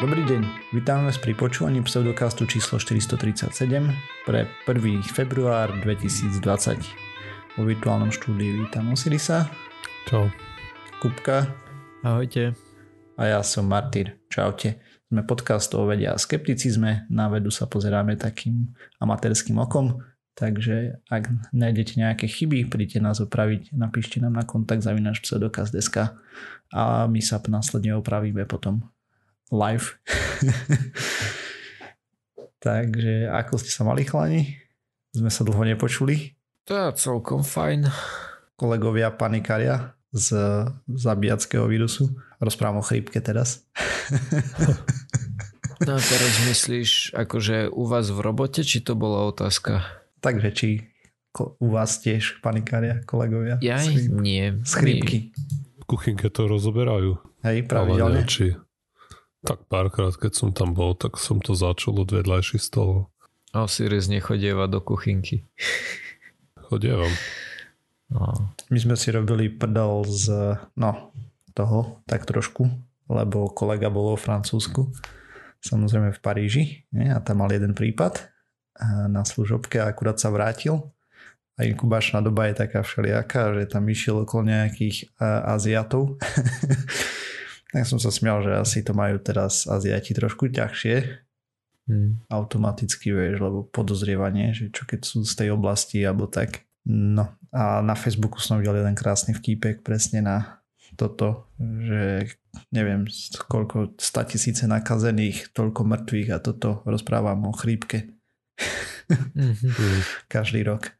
Dobrý deň, vítame vás pri počúvaní pseudokastu číslo 437 pre 1. február 2020. Vo virtuálnom štúdiu vítam Osirisa. Čau. Kupka. Ahojte. A ja som Martyr. Čaute. Sme podcast o vede a skepticizme. Na vedu sa pozeráme takým amatérským okom. Takže ak nájdete nejaké chyby, príďte nás opraviť, napíšte nám na kontakt zavinaš pseudokaz.sk a my sa následne opravíme potom live. Takže ako ste sa mali chlani? Sme sa dlho nepočuli. To je celkom fajn. Kolegovia panikaria z zabíjackého vírusu. Rozprávam o chrípke teraz. no a teraz myslíš, akože u vás v robote, či to bola otázka? Takže či u vás tiež panikária, kolegovia? Ja nie. Z chrípky. V kuchynke to rozoberajú. Hej, pravidelne. Ale či tak párkrát, keď som tam bol, tak som to začal od vedľajších stolov. A Osiris nechodieva do kuchynky. Chodievam. No. My sme si robili prdel z no, toho tak trošku, lebo kolega bol vo Francúzsku, samozrejme v Paríži nie? a tam mal jeden prípad na služobke a akurát sa vrátil a inkubačná doba je taká všelijaká, že tam išiel okolo nejakých Aziatov Tak som sa smial, že asi to majú teraz Aziati trošku ťažšie. Hmm. Automaticky, vieš, lebo podozrievanie, že čo keď sú z tej oblasti alebo tak. No a na Facebooku som videl jeden krásny vtípek presne na toto, že neviem, koľko 100 tisíce nakazených, toľko mŕtvych a toto rozprávam o chrípke. Mm-hmm. Každý rok.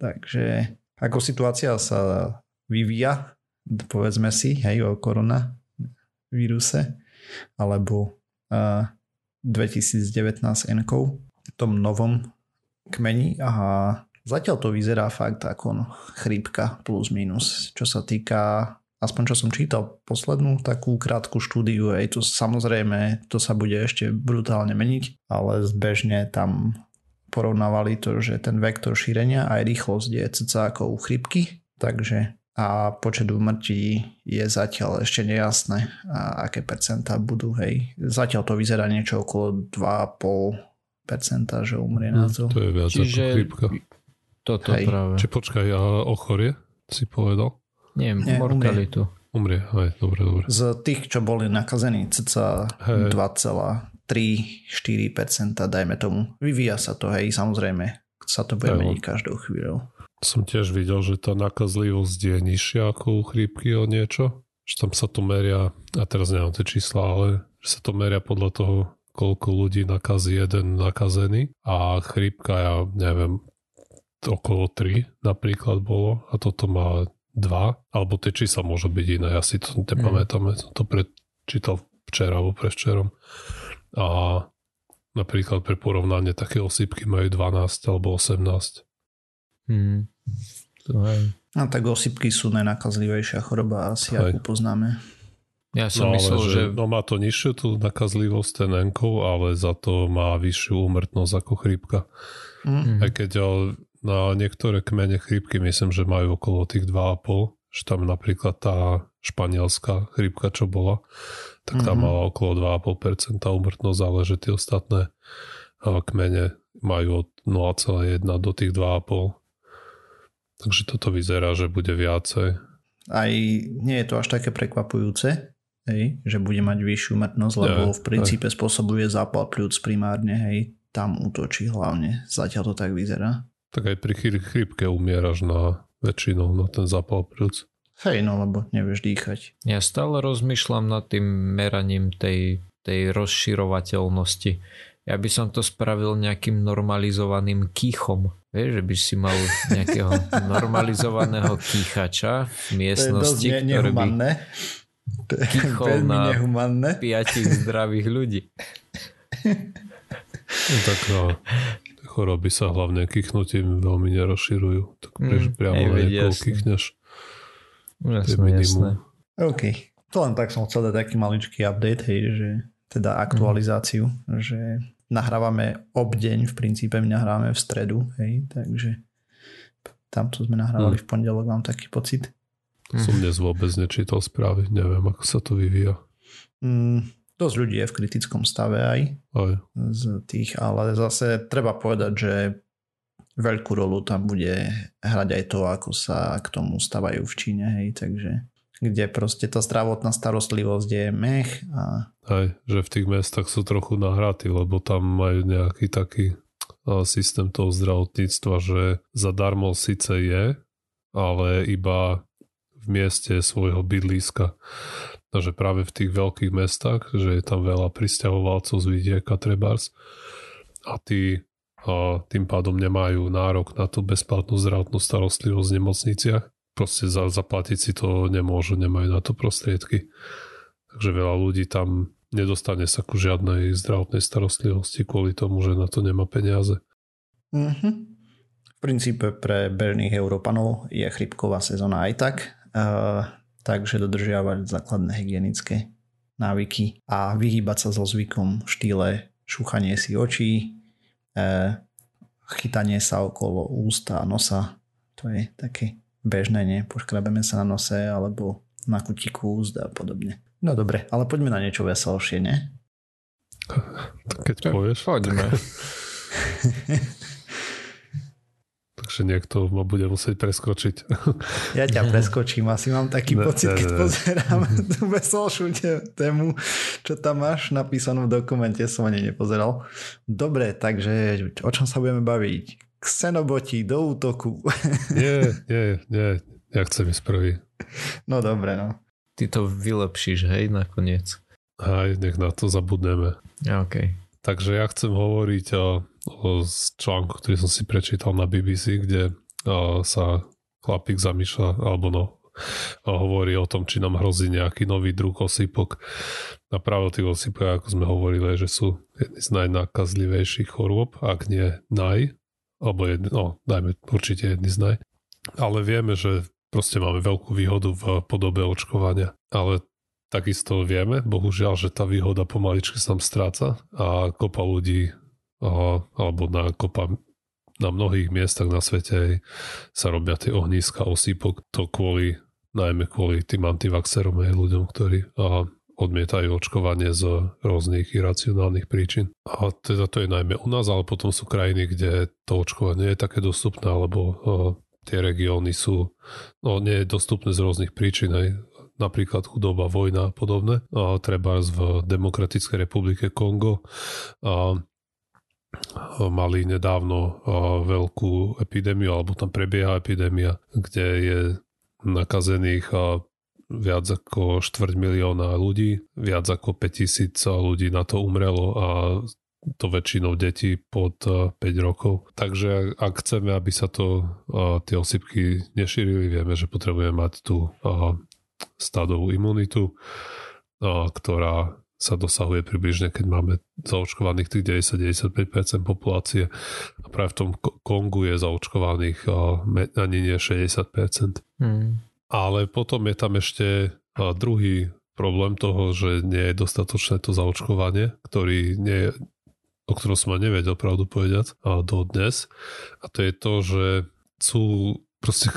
Takže ako situácia sa vyvíja, povedzme si, hej, o korona víruse alebo uh, 2019 n v tom novom kmeni. A zatiaľ to vyzerá fakt ako no, chrípka plus minus, čo sa týka aspoň čo som čítal poslednú takú krátku štúdiu, aj to samozrejme, to sa bude ešte brutálne meniť, ale zbežne tam porovnávali to, že ten vektor šírenia aj rýchlosť je cca ako u chrypky, takže a počet úmrtí je zatiaľ ešte nejasné, a aké percentá budú, hej. Zatiaľ to vyzerá niečo okolo 2,5%, že umrie na to. To je viac Čiže ako chrípka. Toto hej. práve. Či počkaj, a ochorie si povedal? Nie, Nie mortalitu. Umrie, hej, dobre, dobre. Z tých, čo boli nakazení, cca 2,3-4%, dajme tomu. Vyvíja sa to, hej, samozrejme. Sa to bude meniť každou chvíľou som tiež videl, že tá nakazlivosť je nižšia ako u chrípky o niečo. Že tam sa to meria, a teraz neviem tie čísla, ale že sa to meria podľa toho, koľko ľudí nakazí jeden nakazený a chrípka, ja neviem, okolo 3 napríklad bolo a toto má 2, alebo tie čísla môžu byť iné, ja si to nepamätám, mm. to prečítal včera alebo prevčerom. A napríklad pre porovnanie také osýpky majú 12 alebo 18 To je... A tak osypky sú najnakazlivejšia choroba asi, Hej. akú poznáme. Ja som no, myslel, že, že... No má to nižšiu tú nakazlivosť ten enkov, ale za to má vyššiu úmrtnosť ako chrípka. Mm. Aj keď na niektoré kmene chrípky myslím, že majú okolo tých 2,5, že tam napríklad tá španielská chrípka, čo bola, tak tam mm-hmm. mala okolo 2,5% úmrtnosť, ale že tie ostatné kmene majú od 0,1 do tých 2,5 Takže toto vyzerá, že bude viacej. Aj nie je to až také prekvapujúce, hej, že bude mať vyššiu mrtnosť, lebo ja, v princípe aj. spôsobuje zápal pľúc primárne, hej, tam útočí hlavne. Zatiaľ to tak vyzerá. Tak aj pri chrípke umieraš na väčšinou na ten zápal pľúc. Hej, no lebo nevieš dýchať. Ja stále rozmýšľam nad tým meraním tej, tej rozširovateľnosti. Ja by som to spravil nejakým normalizovaným kýchom. Vieš, že by si mal nejakého normalizovaného kýchača v miestnosti, to je ktorý by kýchol na nehumanné. piatich zdravých ľudí. No, tak no, choroby sa hlavne kýchnutím veľmi nerozširujú. Tak mm, priamo na niekoho kýchneš. Jasné, jasné. OK. To len tak som chcel dať taký maličký update, hej, že teda aktualizáciu, mm. že nahrávame obdeň, v princípe my nahrávame v stredu, hej, takže tamto sme nahrávali mm. v pondelok, mám taký pocit. Som dnes vôbec nečítal správy, neviem, ako sa to vyvíja. Mm, dosť ľudí je v kritickom stave aj, Aj. z tých, ale zase treba povedať, že veľkú rolu tam bude hrať aj to, ako sa k tomu stavajú v Číne, hej, takže kde proste tá zdravotná starostlivosť je mech a Aj, že v tých mestách sú trochu nahratí, lebo tam majú nejaký taký systém toho zdravotníctva, že zadarmo síce je, ale iba v mieste svojho bydliska. Takže práve v tých veľkých mestách, že je tam veľa pristahovalcov z vidieka trebárs a tí a tým pádom nemajú nárok na tú bezplatnú zdravotnú starostlivosť v nemocniciach. Proste za, zaplatiť si to nemôžu, nemajú na to prostriedky. Takže veľa ľudí tam nedostane sa ku žiadnej zdravotnej starostlivosti kvôli tomu, že na to nemá peniaze. Mhm. V princípe pre bežných Európanov je chrypková sezóna aj tak, uh, takže dodržiavať základné hygienické návyky a vyhýbať sa so zvykom v štýle šúchanie si očí, uh, chytanie sa okolo ústa a nosa, to je také bežné, nie? Poškrabeme sa na nose alebo na kutiku úst a podobne. No dobre, ale poďme na niečo veselšie, nie? Tak keď povieš. Poďme. Takže niekto ma bude musieť preskočiť. Ja ťa preskočím, asi mám taký Ne, pocit, ne, keď ne. pozerám tú veselšiu tému, čo tam máš napísanú v dokumente, som ani nepozeral. Dobre, takže o čom sa budeme baviť? Xenoboti do útoku. Nie, nie, nie. Ja chcem ísť prvý. No dobre, no. Ty to vylepšíš, hej, nakoniec. Aj, nech na to zabudneme. OK. Takže ja chcem hovoriť o, o z článku, ktorý som si prečítal na BBC, kde o, sa chlapík zamýšľa, alebo no, a hovorí o tom, či nám hrozí nejaký nový druh osýpok. A práve o tých osýpkach, ako sme hovorili, že sú jedny z najnakazlivejších chorôb, ak nie naj, alebo jedni, no, dajme určite jedny z naj. Ale vieme, že proste máme veľkú výhodu v podobe očkovania. Ale takisto vieme, bohužiaľ, že tá výhoda pomaličky sa nám stráca a kopa ľudí alebo na kopa na mnohých miestach na svete sa robia tie ohnízka osýpok. To kvôli, najmä kvôli tým antivaxerom hej, ľuďom, ktorí a, odmietajú očkovanie z rôznych iracionálnych príčin. A teda to je najmä u nás, ale potom sú krajiny, kde to očkovanie je také dostupné, alebo a, tie regióny sú, no nie je dostupné z rôznych príčin, hej, napríklad chudoba, vojna a podobné. A treba v Demokratickej republike Kongo a mali nedávno veľkú epidémiu, alebo tam prebieha epidémia, kde je nakazených viac ako štvrť milióna ľudí, viac ako 5000 ľudí na to umrelo a to väčšinou detí pod 5 rokov. Takže ak chceme, aby sa to, tie osypky nešírili, vieme, že potrebujeme mať tú stádovú imunitu, ktorá sa dosahuje približne, keď máme zaočkovaných tých 90-95% populácie. A práve v tom Kongu je zaočkovaných ani nie 60%. Hmm. Ale potom je tam ešte druhý problém toho, že nie je dostatočné to zaočkovanie, ktorý nie o ktorom som nevedel pravdu povedať do dnes. A to je to, že sú proste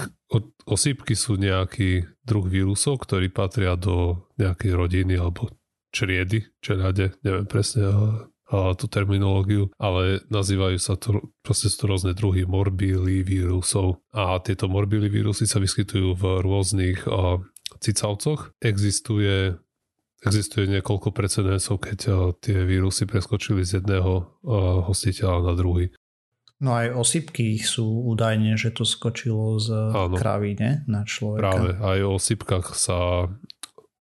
osýpky sú nejaký druh vírusov, ktorí patria do nejakej rodiny alebo čriedy, čeľade, neviem presne a, tú terminológiu, ale nazývajú sa to, proste sú to rôzne druhy morbíly vírusov a tieto morbíly vírusy sa vyskytujú v rôznych a, cicavcoch. Existuje Existuje niekoľko precedensov, keď a, tie vírusy preskočili z jedného a, hostiteľa na druhý. No aj osypky sú údajne, že to skočilo z Áno. kravy, ne? Na človeka. Práve, aj o sypkách sa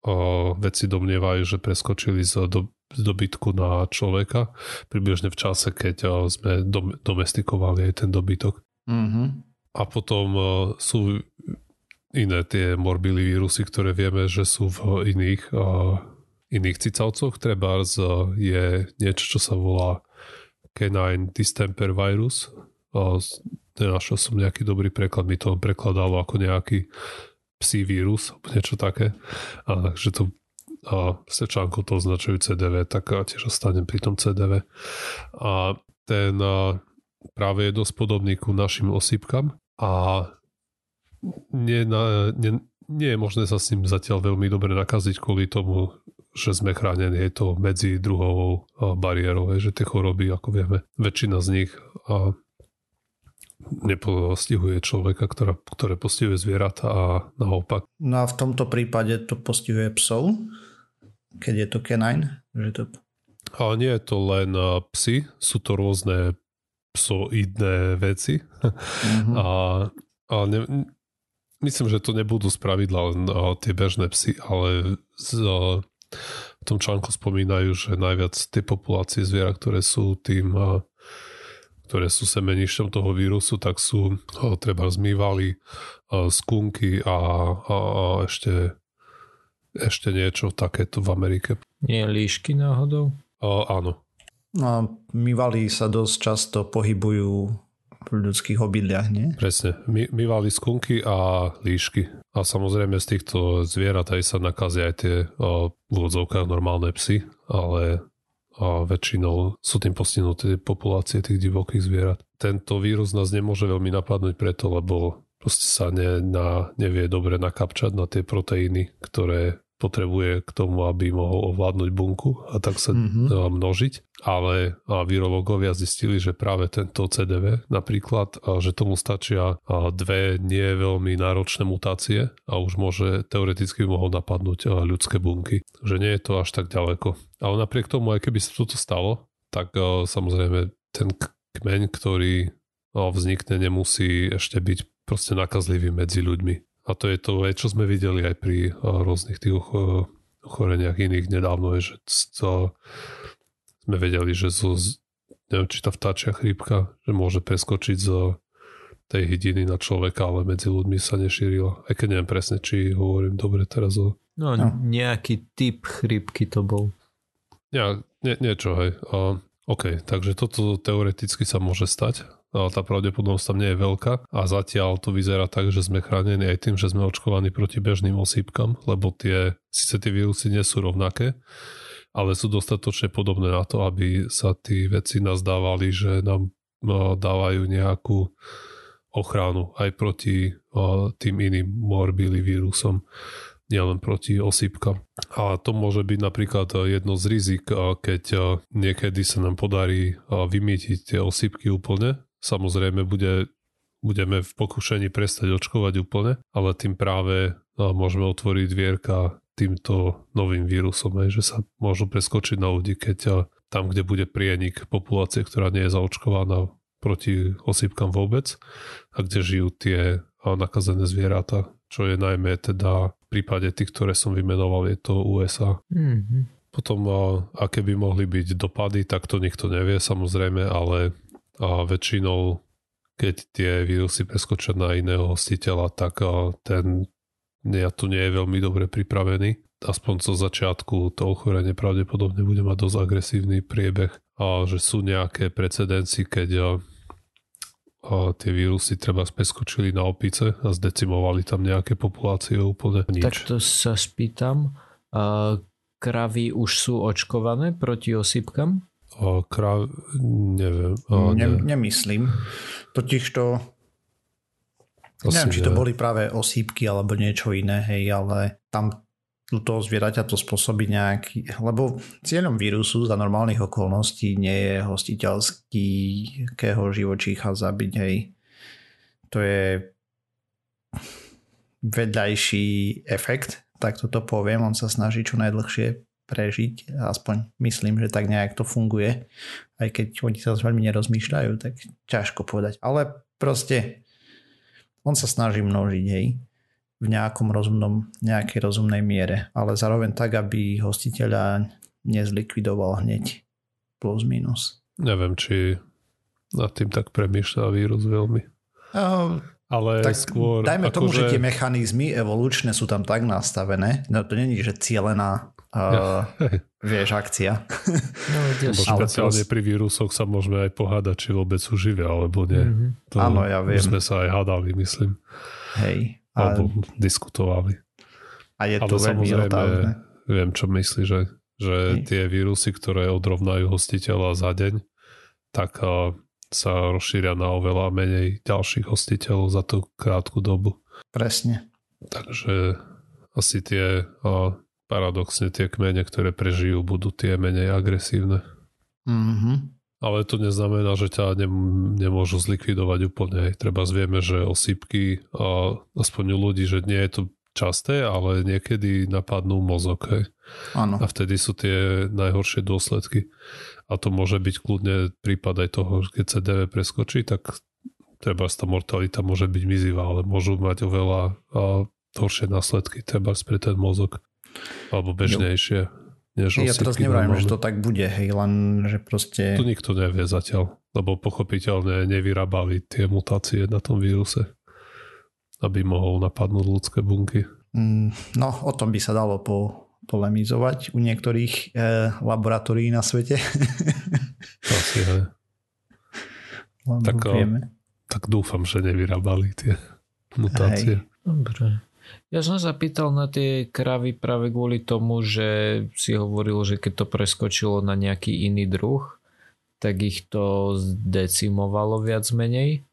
o, veci domnievajú, že preskočili z, do, z dobytku na človeka, približne v čase, keď o, sme dom, domestikovali aj ten dobytok. Mhm. A potom o, sú iné tie morbily vírusy, ktoré vieme, že sú v iných, o, iných cicavcoch. Treba je niečo, čo sa volá canine distemper virus. Nenašiel som nejaký dobrý preklad, mi to prekladalo ako nejaký psí vírus, niečo také. A takže to a sečánko to označujú CDV, tak a tiež ostanem pri tom CDV. A ten a, práve je dosť podobný ku našim osýpkam a nie, na, nie, nie je možné sa s ním zatiaľ veľmi dobre nakaziť kvôli tomu, že sme chránení je to medzi druhovou bariérou, že tie choroby, ako vieme, väčšina z nich nepostihuje človeka, ktorá, ktoré postihuje zvieratá a naopak. No a v tomto prípade to postihuje psov, keď je to canine? Že to... Ale nie je to len psy, sú to rôzne psoidné veci. Mm-hmm. A, a ne, myslím, že to nebudú spravidla len tie bežné psy, ale z, v tom článku spomínajú, že najviac tie populácie zvierat, ktoré sú tým ktoré sú semenišťom toho vírusu, tak sú treba zmývali skunky a, a, a ešte, ešte niečo takéto v Amerike. Nie líšky náhodou? A, áno. No, mývali sa dosť často pohybujú v ľudských obydliach, nie? Presne. My, mývali skunky a líšky. A samozrejme z týchto zvierat aj sa nakazia aj tie o, v úvodzovkách normálne psy, ale a väčšinou sú tým postihnuté populácie tých divokých zvierat. Tento vírus nás nemôže veľmi napadnúť preto, lebo proste sa ne, na, nevie dobre nakapčať na tie proteíny, ktoré potrebuje k tomu, aby mohol ovládnuť bunku a tak sa mm-hmm. množiť. Ale virológovia zistili, že práve tento CDV napríklad, že tomu stačia dve nie veľmi náročné mutácie a už môže teoreticky mohol napadnúť ľudské bunky. Že nie je to až tak ďaleko. Ale napriek tomu, aj keby sa toto stalo, tak samozrejme ten kmeň, ktorý vznikne, nemusí ešte byť proste nakazlivý medzi ľuďmi. A to je to, čo sme videli aj pri rôznych tých ochoreniach iných nedávno, je, že to sme vedeli, že zo, neviem, či tá vtáčia chrípka, že môže preskočiť z tej hydiny na človeka, ale medzi ľuďmi sa nešírila. Aj keď neviem presne, či hovorím dobre teraz o... No, no. nejaký typ chrípky to bol. Ja, nie, niečo, hej. A, OK, takže toto teoreticky sa môže stať tá pravdepodobnosť tam nie je veľká a zatiaľ to vyzerá tak, že sme chránení aj tým, že sme očkovaní proti bežným osýpkam, lebo tie, síce tie vírusy nie sú rovnaké, ale sú dostatočne podobné na to, aby sa tí veci nazdávali, že nám no, dávajú nejakú ochranu aj proti tým iným morbili vírusom nielen proti osýpkam. A to môže byť napríklad jedno z rizik, keď niekedy sa nám podarí vymýtiť tie osýpky úplne, Samozrejme bude, budeme v pokušení prestať očkovať úplne, ale tým práve no, môžeme otvoriť dvierka týmto novým vírusom, že sa môžu preskočiť na ľudí, keď tam, kde bude prienik populácie, ktorá nie je zaočkovaná proti osýpkam vôbec a kde žijú tie nakazené zvieratá, čo je najmä teda v prípade tých, ktoré som vymenoval, je to USA. Mm-hmm. Potom, aké by mohli byť dopady, tak to nikto nevie samozrejme, ale a väčšinou keď tie vírusy preskočia na iného hostiteľa, tak ten ja tu nie je veľmi dobre pripravený. Aspoň zo začiatku to ochorenie pravdepodobne bude mať dosť agresívny priebeh a že sú nejaké precedenci, keď a, tie vírusy treba preskočili na opice a zdecimovali tam nejaké populácie úplne nič. Tak to sa spýtam, a kravy už sú očkované proti osýpkam? O, krav... Neviem. O, ne, ne. Nemyslím. Totiž to... Asi neviem, či to boli práve osýpky alebo niečo iné, hej, ale tam u toho zvieraťa to spôsobí nejaký... Lebo cieľom vírusu za normálnych okolností nie je hostiteľského živočícha zabiť, hej. To je vedľajší efekt, tak toto poviem. On sa snaží čo najdlhšie prežiť. Aspoň myslím, že tak nejak to funguje. Aj keď oni sa veľmi nerozmýšľajú, tak ťažko povedať. Ale proste on sa snaží množiť, hej v nejakom rozumnom, nejakej rozumnej miere, ale zároveň tak, aby hostiteľa nezlikvidoval hneď plus minus. Neviem, či nad tým tak premýšľa vírus veľmi. Uh, ale tak skôr... Dajme tomu, že... že tie mechanizmy evolučné sú tam tak nastavené, no to není, že cieľená uh, vieš, akcia. No, špeciálne pri vírusoch sa môžeme aj pohádať, či vôbec sú živé, alebo nie. Mm-hmm. To Áno, ja viem. sme sa aj hádali, myslím. Hej. A... Alebo diskutovali. A je to Ale veľmi otázne. Viem, čo myslí, že, že tie vírusy, ktoré odrovnajú hostiteľa za deň, tak uh, sa rozšíria na oveľa menej ďalších hostiteľov za tú krátku dobu. Presne. Takže asi tie uh, paradoxne tie kmene, ktoré prežijú, budú tie menej agresívne. Mhm. Ale to neznamená, že ťa ne, nemôžu zlikvidovať úplne. Treba zvieme, že osýpky, a aspoň u ľudí, že nie je to časté, ale niekedy napadnú mozog. Hej. Áno. A vtedy sú tie najhoršie dôsledky. A to môže byť kľudne prípad aj toho, keď sa DV preskočí, tak treba tá mortalita môže byť mizivá, ale môžu mať oveľa a, horšie následky, treba pre ten mozog. Alebo bežnejšie. Než Ja teraz neviem, že to tak bude, hej, len že proste... To nikto nevie zatiaľ, lebo pochopiteľne nevyrábali tie mutácie na tom víruse, aby mohol napadnúť ľudské bunky. Mm, no, o tom by sa dalo po, polemizovať u niektorých e, laboratórií na svete. Asi, hej. Tak, vieme. tak dúfam, že nevyrábali tie mutácie. Hej. Dobre. Ja som sa pýtal na tie kravy práve kvôli tomu, že si hovoril, že keď to preskočilo na nejaký iný druh, tak ich to zdecimovalo viac menej,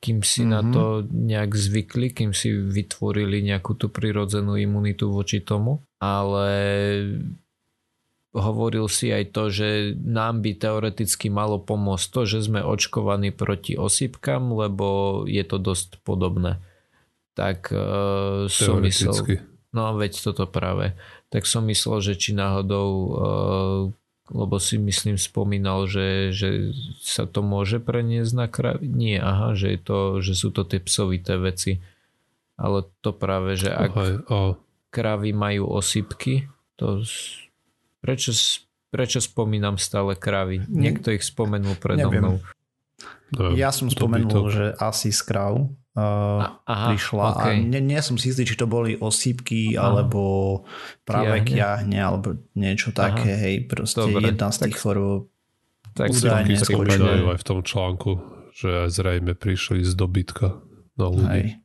kým si mm-hmm. na mhm. to nejak zvykli, kým si vytvorili nejakú tú prirodzenú imunitu voči tomu. Ale hovoril si aj to, že nám by teoreticky malo pomôcť to, že sme očkovaní proti osýpkam, lebo je to dosť podobné tak uh, som myslel... No veď toto práve. Tak som myslel, že či náhodou, uh, lebo si myslím spomínal, že, že sa to môže preniesť na kravy. Nie, aha, že, je to, že sú to tie psovité veci. Ale to práve, že ak Ohaj, oh. kravy majú osypky, to prečo, prečo spomínam stále kravy? Niekto ich spomenul predo mnou. No, ja som spomenul, že asi z krav uh, Aha, prišla okay. a nie, nie som si istý, či to boli osýpky Aha. alebo práve kiahne alebo niečo také, Aha. hej, proste Dobre, jedna z tých chorôb tak údajne spomínajú aj v tom článku, že aj zrejme prišli z dobytka na ľudí. Hej.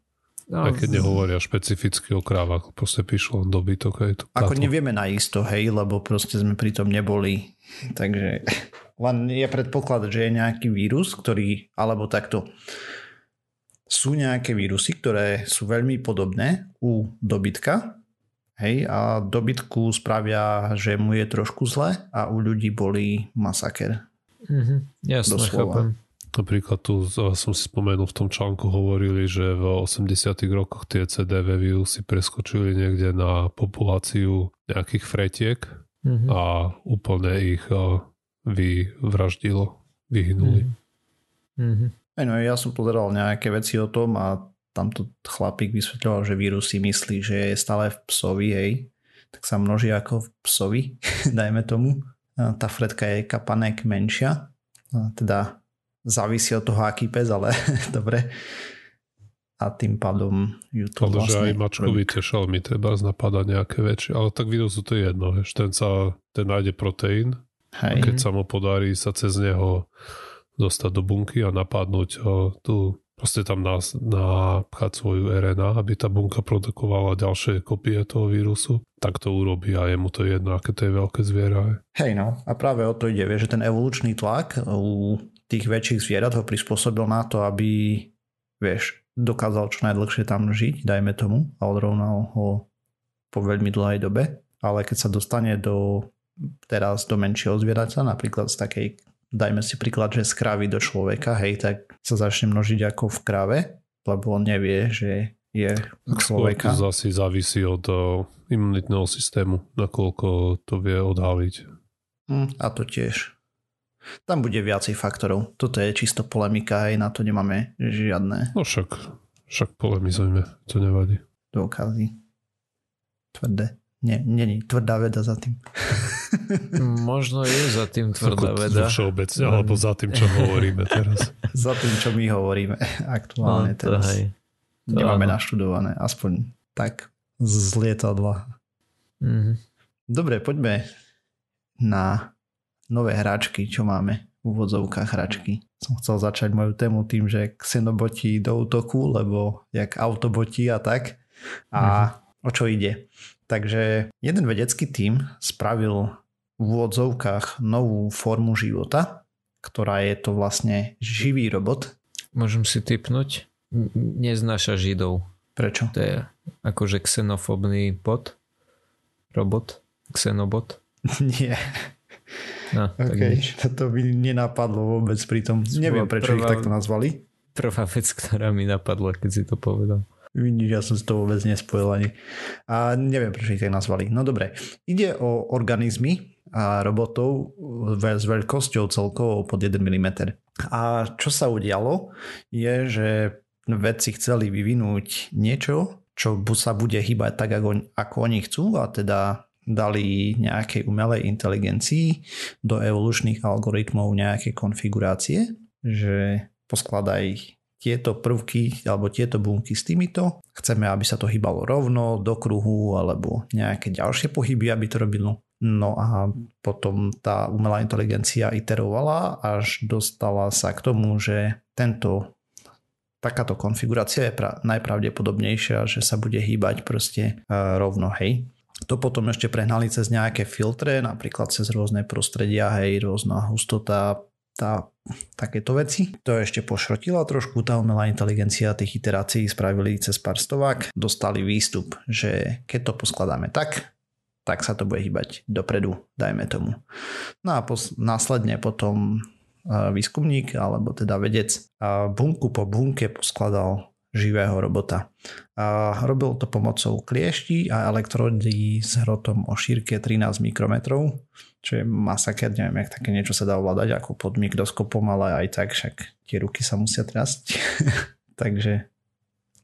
No, aj keď nehovoria špecificky o krávach, proste píšu len dobytok. Hej, Ako nevieme na isto, hej, lebo proste sme pri tom neboli. Takže len je predpoklad, že je nejaký vírus, ktorý, alebo takto, sú nejaké vírusy, ktoré sú veľmi podobné u dobytka, hej, a dobytku spravia, že mu je trošku zle a u ľudí boli masaker. Mm-hmm, jasne, Doslova. chápem. Napríklad tu som si spomenul v tom článku hovorili, že v 80 rokoch tie CDV vírusy preskočili niekde na populáciu nejakých fretiek mm-hmm. a úplne ich vyvraždilo, vyhnuli. Mm-hmm. No, ja som pozeral nejaké veci o tom a tamto chlapík vysvetľoval, že vírus si myslí, že je stále v psovi, hej, tak sa množí ako v psovi, dajme tomu. Tá fredka je kapanek menšia, teda závisí od toho, aký pes, ale dobre. A tým pádom ju to ale vlastne... že aj mačkovi tie šalmy treba napadá nejaké väčšie, ale tak vírusu to je jedno, vieš, ten sa, ten nájde proteín Hej. keď sa mu podarí sa cez neho dostať do bunky a napadnúť ho, tu proste tam napchať svoju RNA, aby tá bunka produkovala ďalšie kopie toho vírusu, tak to urobí a je mu to jedno, aké to je veľké zviera. Hej. No, a práve o to ide, vie, že ten evolučný tlak u tých väčších zvierat ho prispôsobil na to, aby, vieš, dokázal čo najdlhšie tam žiť, dajme tomu, a odrovnal ho po veľmi dlhej dobe, ale keď sa dostane do teraz do menšieho zvieraťa, napríklad z takej dajme si príklad, že z krávy do človeka, hej, tak sa začne množiť ako v kráve, lebo on nevie, že je človeka. To zase závisí od imunitného systému, nakoľko to vie odhaliť. Hm, a to tiež. Tam bude viacej faktorov. Toto je čisto polemika, aj na to nemáme žiadne. No však, však polemizujme, to nevadí. Dôkazy. Tvrdé. Nie, nie, tvrdá veda za tým. Možno je za tým tvrdá veda. Všeobecne, alebo za tým, čo hovoríme teraz. za tým, čo my hovoríme aktuálne no, teraz. Hej. Nemáme no, naštudované, aspoň tak z lietadla. Mm-hmm. Dobre, poďme na nové hračky, čo máme v úvodzovkách hračky. Som chcel začať moju tému tým, že xenoboti do útoku, lebo jak autoboti a tak. A mm-hmm. o čo ide? Takže jeden vedecký tím spravil v úvodzovkách novú formu života, ktorá je to vlastne živý robot. Môžem si typnúť? Neznáša Židov. Prečo? To je akože xenofobný pod. robot? Xenobot? Nie. No, tak Okay. nič. Toto by nenapadlo vôbec pri tom. Neviem, prečo ich prvá- takto nazvali. Prvá vec, ktorá mi napadla, keď si to povedal. Ja som si to vôbec nespojil ani. A neviem, prečo ich tak nazvali. No dobre. Ide o organizmy a robotov s veľkosťou celkovo pod 1 mm. A čo sa udialo, je, že vedci chceli vyvinúť niečo, čo sa bude hýbať tak, ako, oni chcú a teda dali nejakej umelej inteligencii do evolučných algoritmov nejaké konfigurácie, že poskladaj tieto prvky alebo tieto bunky s týmito. Chceme, aby sa to hýbalo rovno, do kruhu alebo nejaké ďalšie pohyby, aby to robilo. No a potom tá umelá inteligencia iterovala, až dostala sa k tomu, že tento takáto konfigurácia je pra- najpravdepodobnejšia, že sa bude hýbať proste e, rovno, hej. To potom ešte prehnali cez nejaké filtre, napríklad cez rôzne prostredia, hej, rôzna hustota, tá, takéto veci. To ešte pošrotila trošku tá umelá inteligencia, tých iterácií spravili cez pár stovák, dostali výstup, že keď to poskladáme tak, tak sa to bude hýbať dopredu, dajme tomu. No a pos- následne potom a, výskumník, alebo teda vedec, bunku po bunke poskladal živého robota. A robil to pomocou kliešti a elektrodí s hrotom o šírke 13 mikrometrov, čo je masaker, neviem, jak také niečo sa dá ovládať ako pod mikroskopom, ale aj tak však tie ruky sa musia trasť. takže,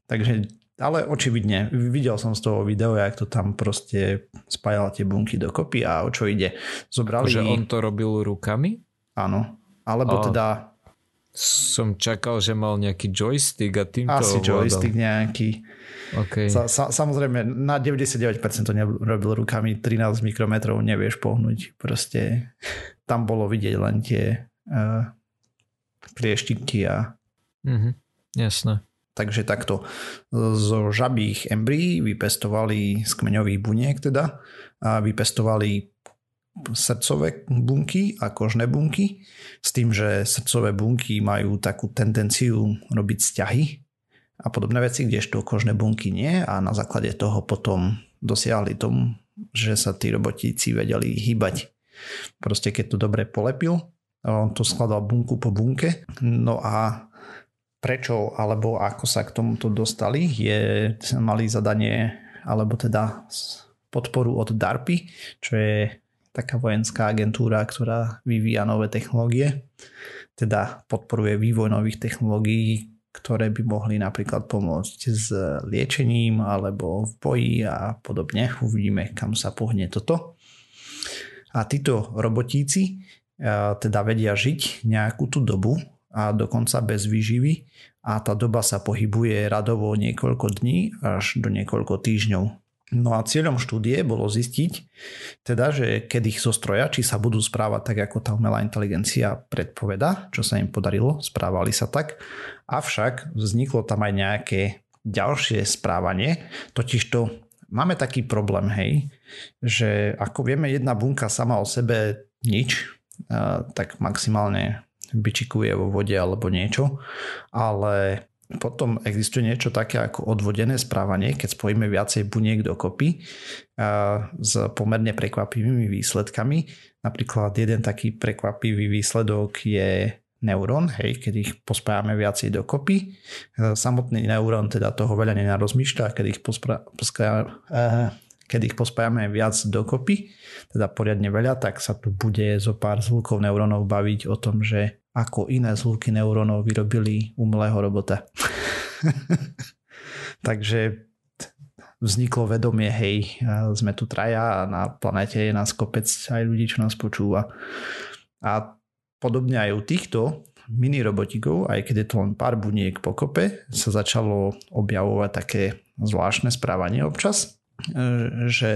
takže, ale očividne, videl som z toho videa, jak to tam proste spájal tie bunky dokopy a o čo ide. Zobrali... Že on to robil rukami? Áno, alebo Á. teda Som čakal, že mal nejaký joystick a tým to asi ovládal. joystick nejaký. Okay. Sa, sa, samozrejme, na 99% to nerobil rukami, 13 mikrometrov nevieš pohnúť. Proste tam bolo vidieť len tie uh, klieštiky a Mhm. Jasné. takže takto zo žabých embryí vypestovali z kmeňových buniek teda a vypestovali srdcové bunky a kožné bunky s tým, že srdcové bunky majú takú tendenciu robiť vzťahy a podobné veci, kdežto kožné bunky nie a na základe toho potom dosiahli tomu, že sa tí robotíci vedeli hýbať. Proste keď to dobre polepil, on to skladal bunku po bunke, no a prečo alebo ako sa k tomuto dostali, je, mali zadanie alebo teda podporu od DARPy, čo je taká vojenská agentúra, ktorá vyvíja nové technológie, teda podporuje vývoj nových technológií, ktoré by mohli napríklad pomôcť s liečením alebo v boji a podobne. Uvidíme, kam sa pohne toto. A títo robotíci teda vedia žiť nejakú tú dobu a dokonca bez výživy a tá doba sa pohybuje radovo niekoľko dní až do niekoľko týždňov. No a cieľom štúdie bolo zistiť, teda, že keď ich zostroja, či sa budú správať tak, ako tá umelá inteligencia predpoveda, čo sa im podarilo, správali sa tak, avšak vzniklo tam aj nejaké ďalšie správanie, totižto máme taký problém, hej, že ako vieme, jedna bunka sama o sebe nič, tak maximálne byčikuje vo vode alebo niečo, ale potom existuje niečo také ako odvodené správanie, keď spojíme viacej buniek dokopy s pomerne prekvapivými výsledkami. Napríklad jeden taký prekvapivý výsledok je neurón, hej, keď ich pospájame viacej dokopy. Samotný neurón teda toho veľa nenarozmýšľa, keď ich, pospra- poska- uh, keď ich pospájame viac dokopy, teda poriadne veľa, tak sa tu bude zo pár zvukov neurónov baviť o tom, že ako iné zvuky neurónov vyrobili umelého robota. Takže vzniklo vedomie, hej, sme tu traja a na planete je nás kopec aj ľudí, čo nás počúva. A podobne aj u týchto mini robotikov, aj keď je to len pár buniek pokope, sa začalo objavovať také zvláštne správanie občas, že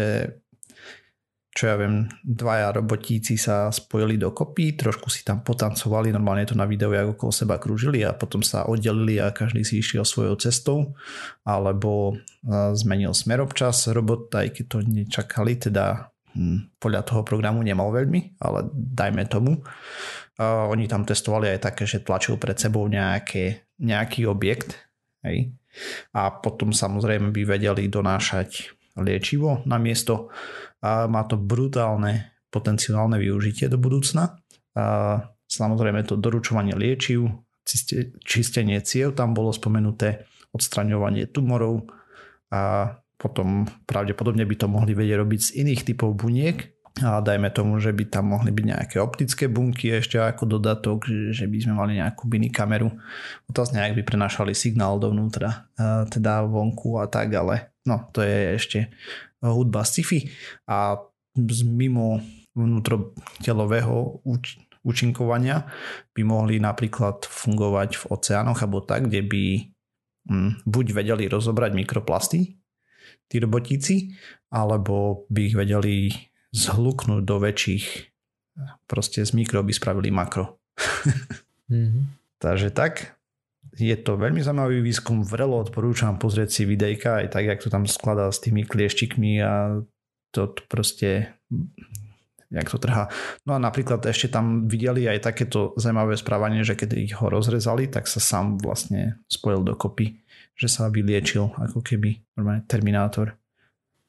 čo ja viem, dvaja robotíci sa spojili dokopy, trošku si tam potancovali, normálne to na videu, ako okolo seba krúžili a potom sa oddelili a každý si išiel svojou cestou, alebo zmenil smer občas robot, aj keď to nečakali, teda hm, podľa toho programu nemal veľmi, ale dajme tomu. A oni tam testovali aj také, že tlačil pred sebou nejaké, nejaký objekt, hej, a potom samozrejme by vedeli donášať liečivo na miesto a má to brutálne potenciálne využitie do budúcna. A samozrejme to doručovanie liečiv, čistenie ciev tam bolo spomenuté, odstraňovanie tumorov a potom pravdepodobne by to mohli vedieť robiť z iných typov buniek, a dajme tomu, že by tam mohli byť nejaké optické bunky ešte ako dodatok, že by sme mali nejakú mini kameru. Otázne, ak by prenášali signál dovnútra, teda vonku a tak, ale no, to je ešte hudba sci-fi a z mimo vnútrotelového účinkovania by mohli napríklad fungovať v oceánoch alebo tak, kde by hm, buď vedeli rozobrať mikroplasty, tí robotíci, alebo by ich vedeli zhluknúť do väčších proste z mikro by spravili makro. mm-hmm. Takže tak, je to veľmi zaujímavý výskum, vrelo odporúčam pozrieť si videjka aj tak, jak to tam skladá s tými klieštikmi a to proste jak to trhá. No a napríklad ešte tam videli aj takéto zaujímavé správanie, že keď ich ho rozrezali, tak sa sám vlastne spojil dokopy, že sa vyliečil ako keby normálne Terminátor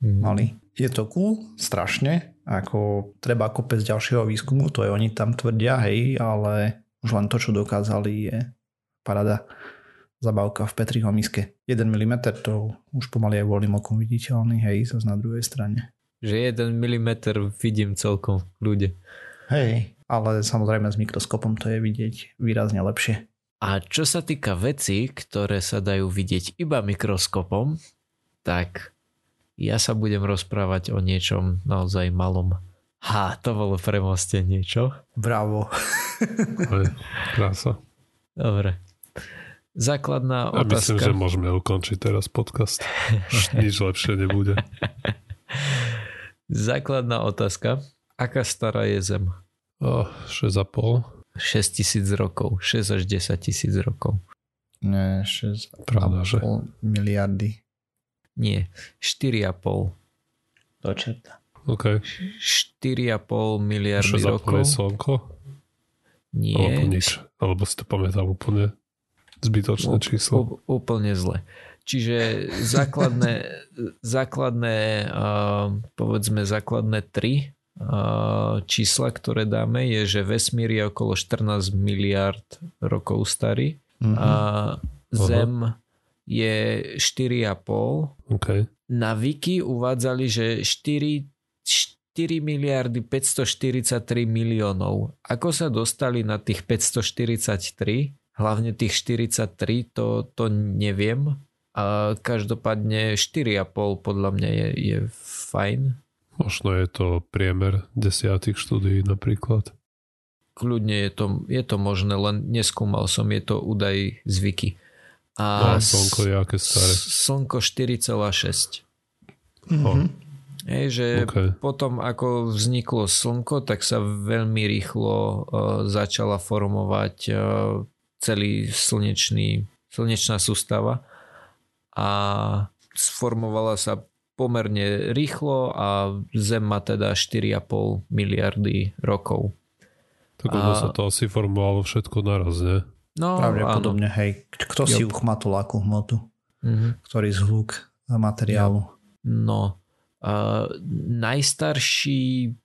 mm. mali. Je to cool, strašne, ako treba kopec ďalšieho výskumu, to je oni tam tvrdia, hej, ale už len to, čo dokázali je parada zabavka v Petriho miske. 1 mm to už pomaly aj voľným okom viditeľný, hej, zase na druhej strane. Že 1 mm vidím celkom v ľude. Hej, ale samozrejme s mikroskopom to je vidieť výrazne lepšie. A čo sa týka vecí, ktoré sa dajú vidieť iba mikroskopom, tak ja sa budem rozprávať o niečom naozaj malom. Ha, to bolo premostenie, čo? Bravo. Krása. Dobre. Základná ja otázka. myslím, že môžeme ukončiť teraz podcast. Nič lepšie nebude. Základná otázka. Aká stará je Zem? Oh, 6,5. 6 tisíc rokov. 6 až 10 tisíc rokov. Ne, 6 Pravda, že? miliardy. Nie, 4,5. Do čerta. OK. 4,5 miliardy rokov. je slnko? Nie. Alebo nič. Alebo si to pamätám úplne zbytočné číslo. Ú, úplne zle. Čiže základné, základné povedzme základné tri čísla, ktoré dáme, je, že vesmír je okolo 14 miliard rokov starý. Mm-hmm. A Zem je 4,5. Okay. Na Wiki uvádzali, že 4, 4 miliardy 543 miliónov. Ako sa dostali na tých 543, hlavne tých 43, to, to neviem. A každopádne 4,5 podľa mňa je, je fajn. Možno je to priemer desiatých štúdií napríklad. Kľudne je to, je to možné, len neskúmal som, je to údaj z Wiki. A no, slnko je aké staré? Slnko 4,6. Mm-hmm. Hej, že okay. potom ako vzniklo slnko, tak sa veľmi rýchlo uh, začala formovať uh, celý slnečný, slnečná sústava a sformovala sa pomerne rýchlo a Zem má teda 4,5 miliardy rokov. Tak ono a... sa to asi formovalo všetko naraz, ne? No, Pravdepodobne, áno. hej. Kto si uchmatol akú hmotu? Mm-hmm. Ktorý zhluk materiálu? No, uh, najstarší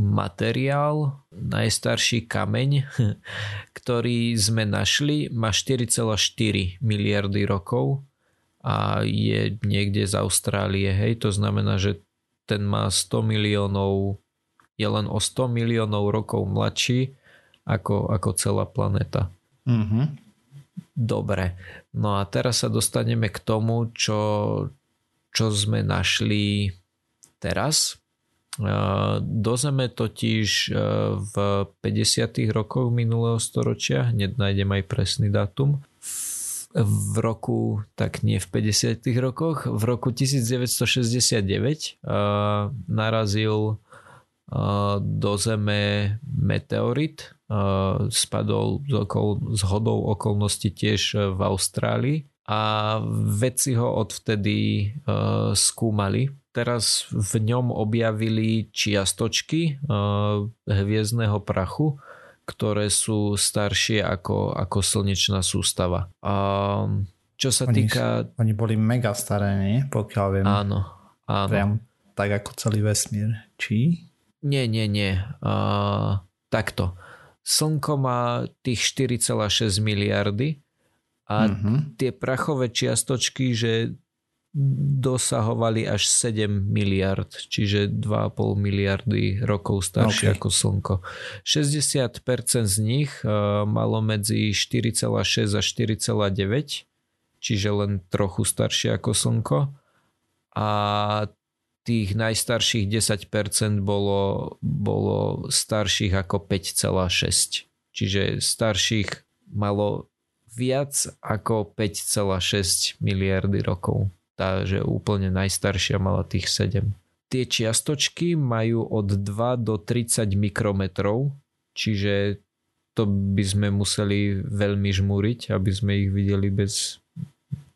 materiál, najstarší kameň, ktorý sme našli, má 4,4 miliardy rokov a je niekde z Austrálie. Hej, to znamená, že ten má 100 miliónov, je len o 100 miliónov rokov mladší ako, ako celá planéta. Mm-hmm. Dobre, no a teraz sa dostaneme k tomu, čo, čo sme našli teraz. Do Zeme totiž v 50. rokoch minulého storočia, hneď nájdem aj presný dátum, v roku, tak nie v 50. rokoch, v roku 1969 narazil do Zeme meteorit, spadol z, okol, z hodou okolností tiež v Austrálii a vedci ho odvtedy skúmali. Teraz v ňom objavili čiastočky e, hviezdného prachu, ktoré sú staršie ako, ako slnečná sústava. A čo sa oni, týka... Oni boli mega staré, nie? Pokiaľ viem. Áno, Áno. Priam tak ako celý vesmír. Či? Nie, nie, nie. Uh, takto. Slnko má tých 4,6 miliardy a Mhm. tie prachové čiastočky, že dosahovali až 7 miliard, čiže 2,5 miliardy rokov staršie Ok. ako Slnko. 60% z nich uh, malo medzi 4,6 a 4,9, čiže len trochu staršie ako Slnko. A tých najstarších 10% bolo, bolo starších ako 5,6. Čiže starších malo viac ako 5,6 miliardy rokov. Tá, že úplne najstaršia mala tých 7. Tie čiastočky majú od 2 do 30 mikrometrov, čiže to by sme museli veľmi žmúriť, aby sme ich videli bez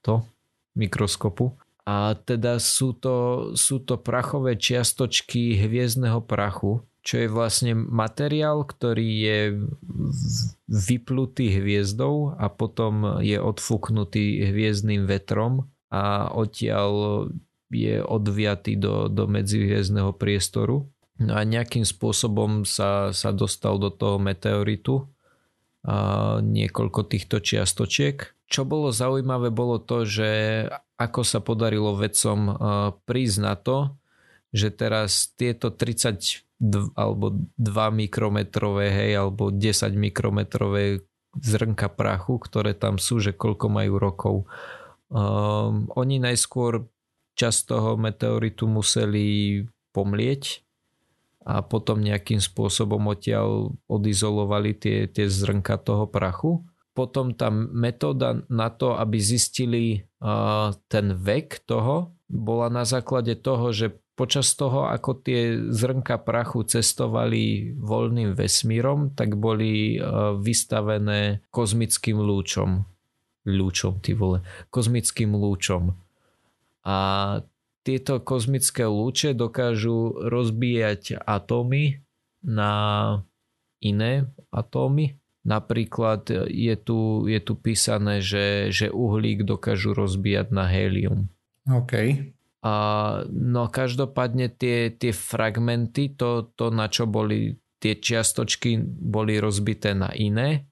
to mikroskopu. A teda sú to, sú to prachové čiastočky hviezdneho prachu, čo je vlastne materiál, ktorý je vyplutý hviezdou a potom je odfúknutý hviezdnym vetrom a odtiaľ je odviatý do, do medzihviezdneho priestoru. No a nejakým spôsobom sa, sa dostal do toho meteoritu a niekoľko týchto čiastočiek. Čo bolo zaujímavé bolo to, že ako sa podarilo vedcom prísť na to, že teraz tieto 32 alebo 2 mikrometrové, hej, alebo 10 mikrometrové zrnka prachu, ktoré tam sú, že koľko majú rokov. Um, oni najskôr časť toho meteoritu museli pomlieť a potom nejakým spôsobom odtiaľ odizolovali tie, tie zrnka toho prachu. Potom tá metóda na to, aby zistili uh, ten vek toho, bola na základe toho, že počas toho, ako tie zrnka prachu cestovali voľným vesmírom, tak boli uh, vystavené kozmickým lúčom. Lúčom, ty vole. Kozmickým lúčom. A tieto kozmické lúče dokážu rozbíjať atómy na iné atómy. Napríklad je tu, je tu písané, že, že uhlík dokážu rozbíjať na hélium. OK. A, no každopádne tie, tie fragmenty, to, to na čo boli tie čiastočky boli rozbité na iné,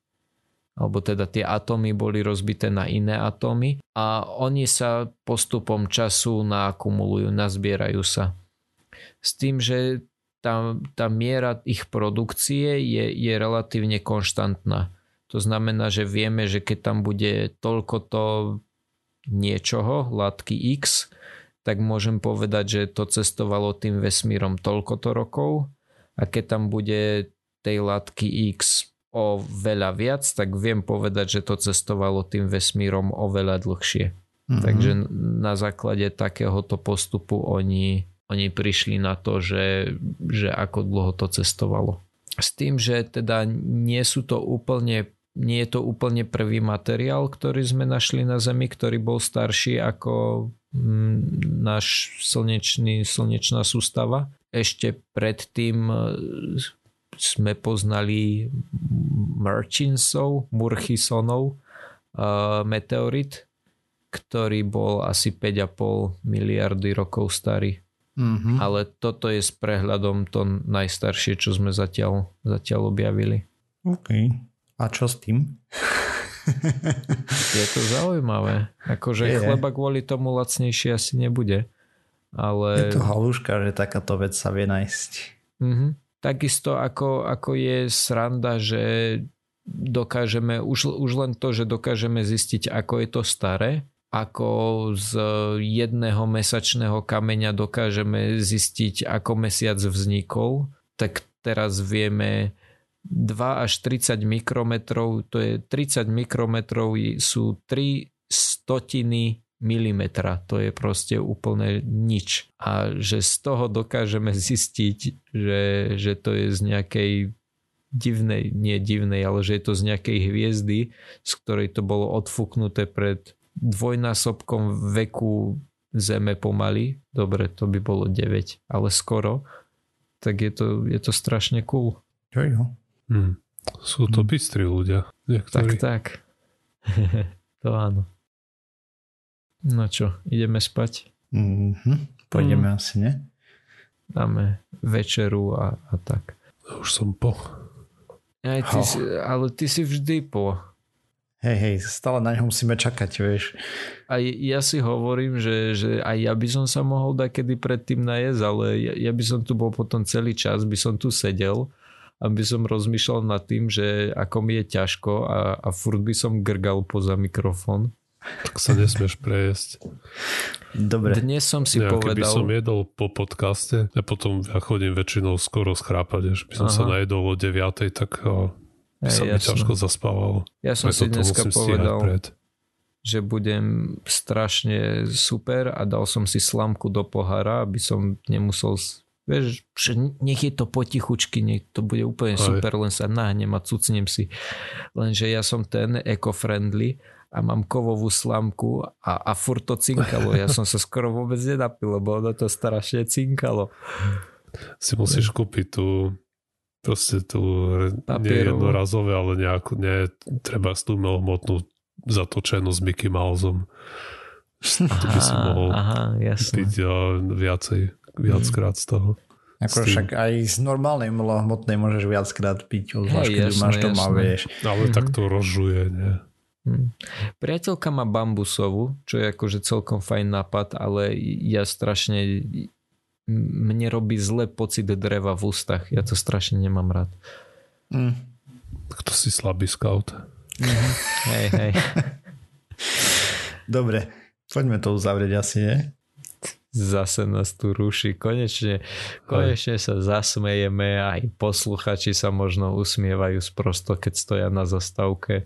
alebo teda tie atómy boli rozbité na iné atómy a oni sa postupom času naakumulujú, nazbierajú sa. S tým, že tá, tá miera ich produkcie je, je relatívne konštantná. To znamená, že vieme, že keď tam bude toľko to niečoho, látky X, tak môžem povedať, že to cestovalo tým vesmírom toľkoto rokov a keď tam bude tej látky X o veľa viac, tak viem povedať, že to cestovalo tým vesmírom oveľa dlhšie. Mhm. Takže na základe takéhoto postupu oni, oni prišli na to, že, že ako dlho to cestovalo. S tým, že teda nie sú to úplne nie je to úplne prvý materiál, ktorý sme našli na Zemi, ktorý bol starší ako náš slnečný, slnečná sústava. Ešte predtým e, sme poznali Murchinsov, Murchisonov uh, meteorit, ktorý bol asi 5,5 miliardy rokov starý. Mhm. Ale toto je s prehľadom to najstaršie, čo sme zatiaľ, zatiaľ objavili. OK. A čo s tým? Je to zaujímavé. Akože Je. chleba kvôli tomu lacnejšie asi nebude. Ale... Je to halúška, že takáto vec sa vie nájsť. Mhm. Takisto ako, ako je sranda, že dokážeme, už, už len to, že dokážeme zistiť, ako je to staré, ako z jedného mesačného kameňa dokážeme zistiť, ako mesiac vznikol, tak teraz vieme 2 až 30 mikrometrov, to je 30 mikrometrov sú 3 stotiny milimetra, to je proste úplne nič. A že z toho dokážeme zistiť, že, že to je z nejakej divnej, nie divnej, ale že je to z nejakej hviezdy, z ktorej to bolo odfúknuté pred dvojnásobkom veku Zeme pomaly. Dobre, to by bolo 9, ale skoro. Tak je to, je to strašne cool. Jo, jo. Hm. Sú to bystrí ľudia. Tak, Niektorí. tak. to áno. No čo, ideme spať? Mhm. pôjdeme mm. asi, ne? Dáme večeru a, a tak. Už som po. Aj ty oh. si, ale ty si vždy po. Hej, hej, stále na ňo musíme čakať, vieš. A ja si hovorím, že, že aj ja by som sa mohol dať kedy predtým najesť, ale ja, ja by som tu bol potom celý čas, by som tu sedel a by som rozmýšľal nad tým, že ako mi je ťažko a, a furt by som grgal poza mikrofón. Tak sa nesmieš prejesť. Dobre. Dnes som si ja, povedal... Keby som jedol po podcaste a potom ja chodím väčšinou skoro schrápať, že by som Aha. sa najedol o 9, tak by sa mi ťažko zaspávalo. Ja som Preto si dneska povedal, pred. že budem strašne super a dal som si slamku do pohára, aby som nemusel Vieš, že nech je to potichučky, nech to bude úplne Aj. super, len sa nahnem a cucnem si. Lenže ja som ten eco-friendly a mám kovovú slamku a, a furt to cinkalo. Ja som sa skoro vôbec nenapil, lebo ono to strašne cinkalo. Si musíš kúpiť tú proste tú nie jednorazové, ale nejakú, nie, treba tú hmotnú zatočenú s Mickey Mouseom. To by si mohol aha, piť viacej, viackrát z toho. Ako však aj z normálnej hmotnej môžeš viackrát piť, zvlášť hey, keď máš doma, jasné. vieš. Ale mm-hmm. tak to rozžuje, nie? Hmm. Priateľka má bambusovú, čo je akože celkom fajn nápad, ale ja strašne mne robí zle pocit dreva v ústach. Ja to strašne nemám rád. Mm. Tak to si slabý scout. Mm-hmm. Hej, hej. Dobre, poďme to uzavrieť asi, je? Zase nás tu ruší. Konečne, konečne sa zasmejeme aj posluchači sa možno usmievajú sprosto, keď stoja na zastávke.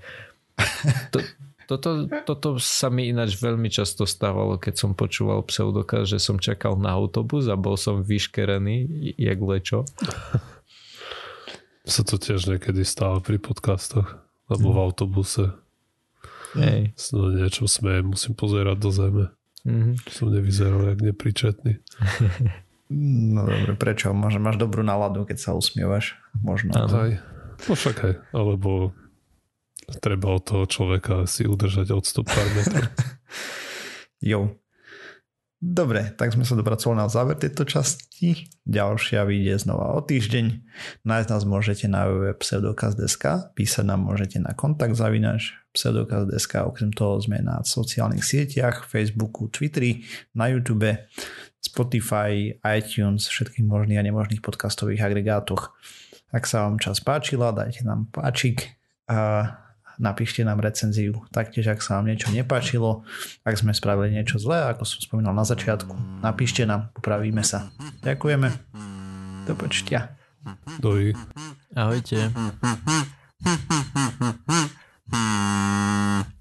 To, toto, toto sa mi ináč veľmi často stávalo, keď som počúval pseudokaz, že som čakal na autobus a bol som vyškerený, jak lečo. Sa to tiež niekedy stáva pri podcastoch, alebo v autobuse. Hej. No niečo smeje, musím pozerať do zeme. Mm-hmm. Som nevyzeral jak nepričetný. No dobre, prečo? Možno máš dobrú náladu, keď sa usmievaš. Možno. Aj. No však aj. Alebo treba od toho človeka si udržať odstup pár metrov. jo. Dobre, tak sme sa dopracovali na záver tejto časti. Ďalšia vyjde znova o týždeň. Nájsť nás môžete na www.pseudokaz.sk písať nám môžete na kontakt zavinač pseudokaz.sk okrem toho sme na sociálnych sieťach, Facebooku, Twitteri, na YouTube, Spotify, iTunes, všetkých možných a nemožných podcastových agregátoch. Ak sa vám čas páčila, dajte nám páčik a napíšte nám recenziu. Taktiež, ak sa vám niečo nepáčilo, ak sme spravili niečo zlé, ako som spomínal na začiatku, napíšte nám, upravíme sa. Ďakujeme. Do počtia. Dovi. Ahojte.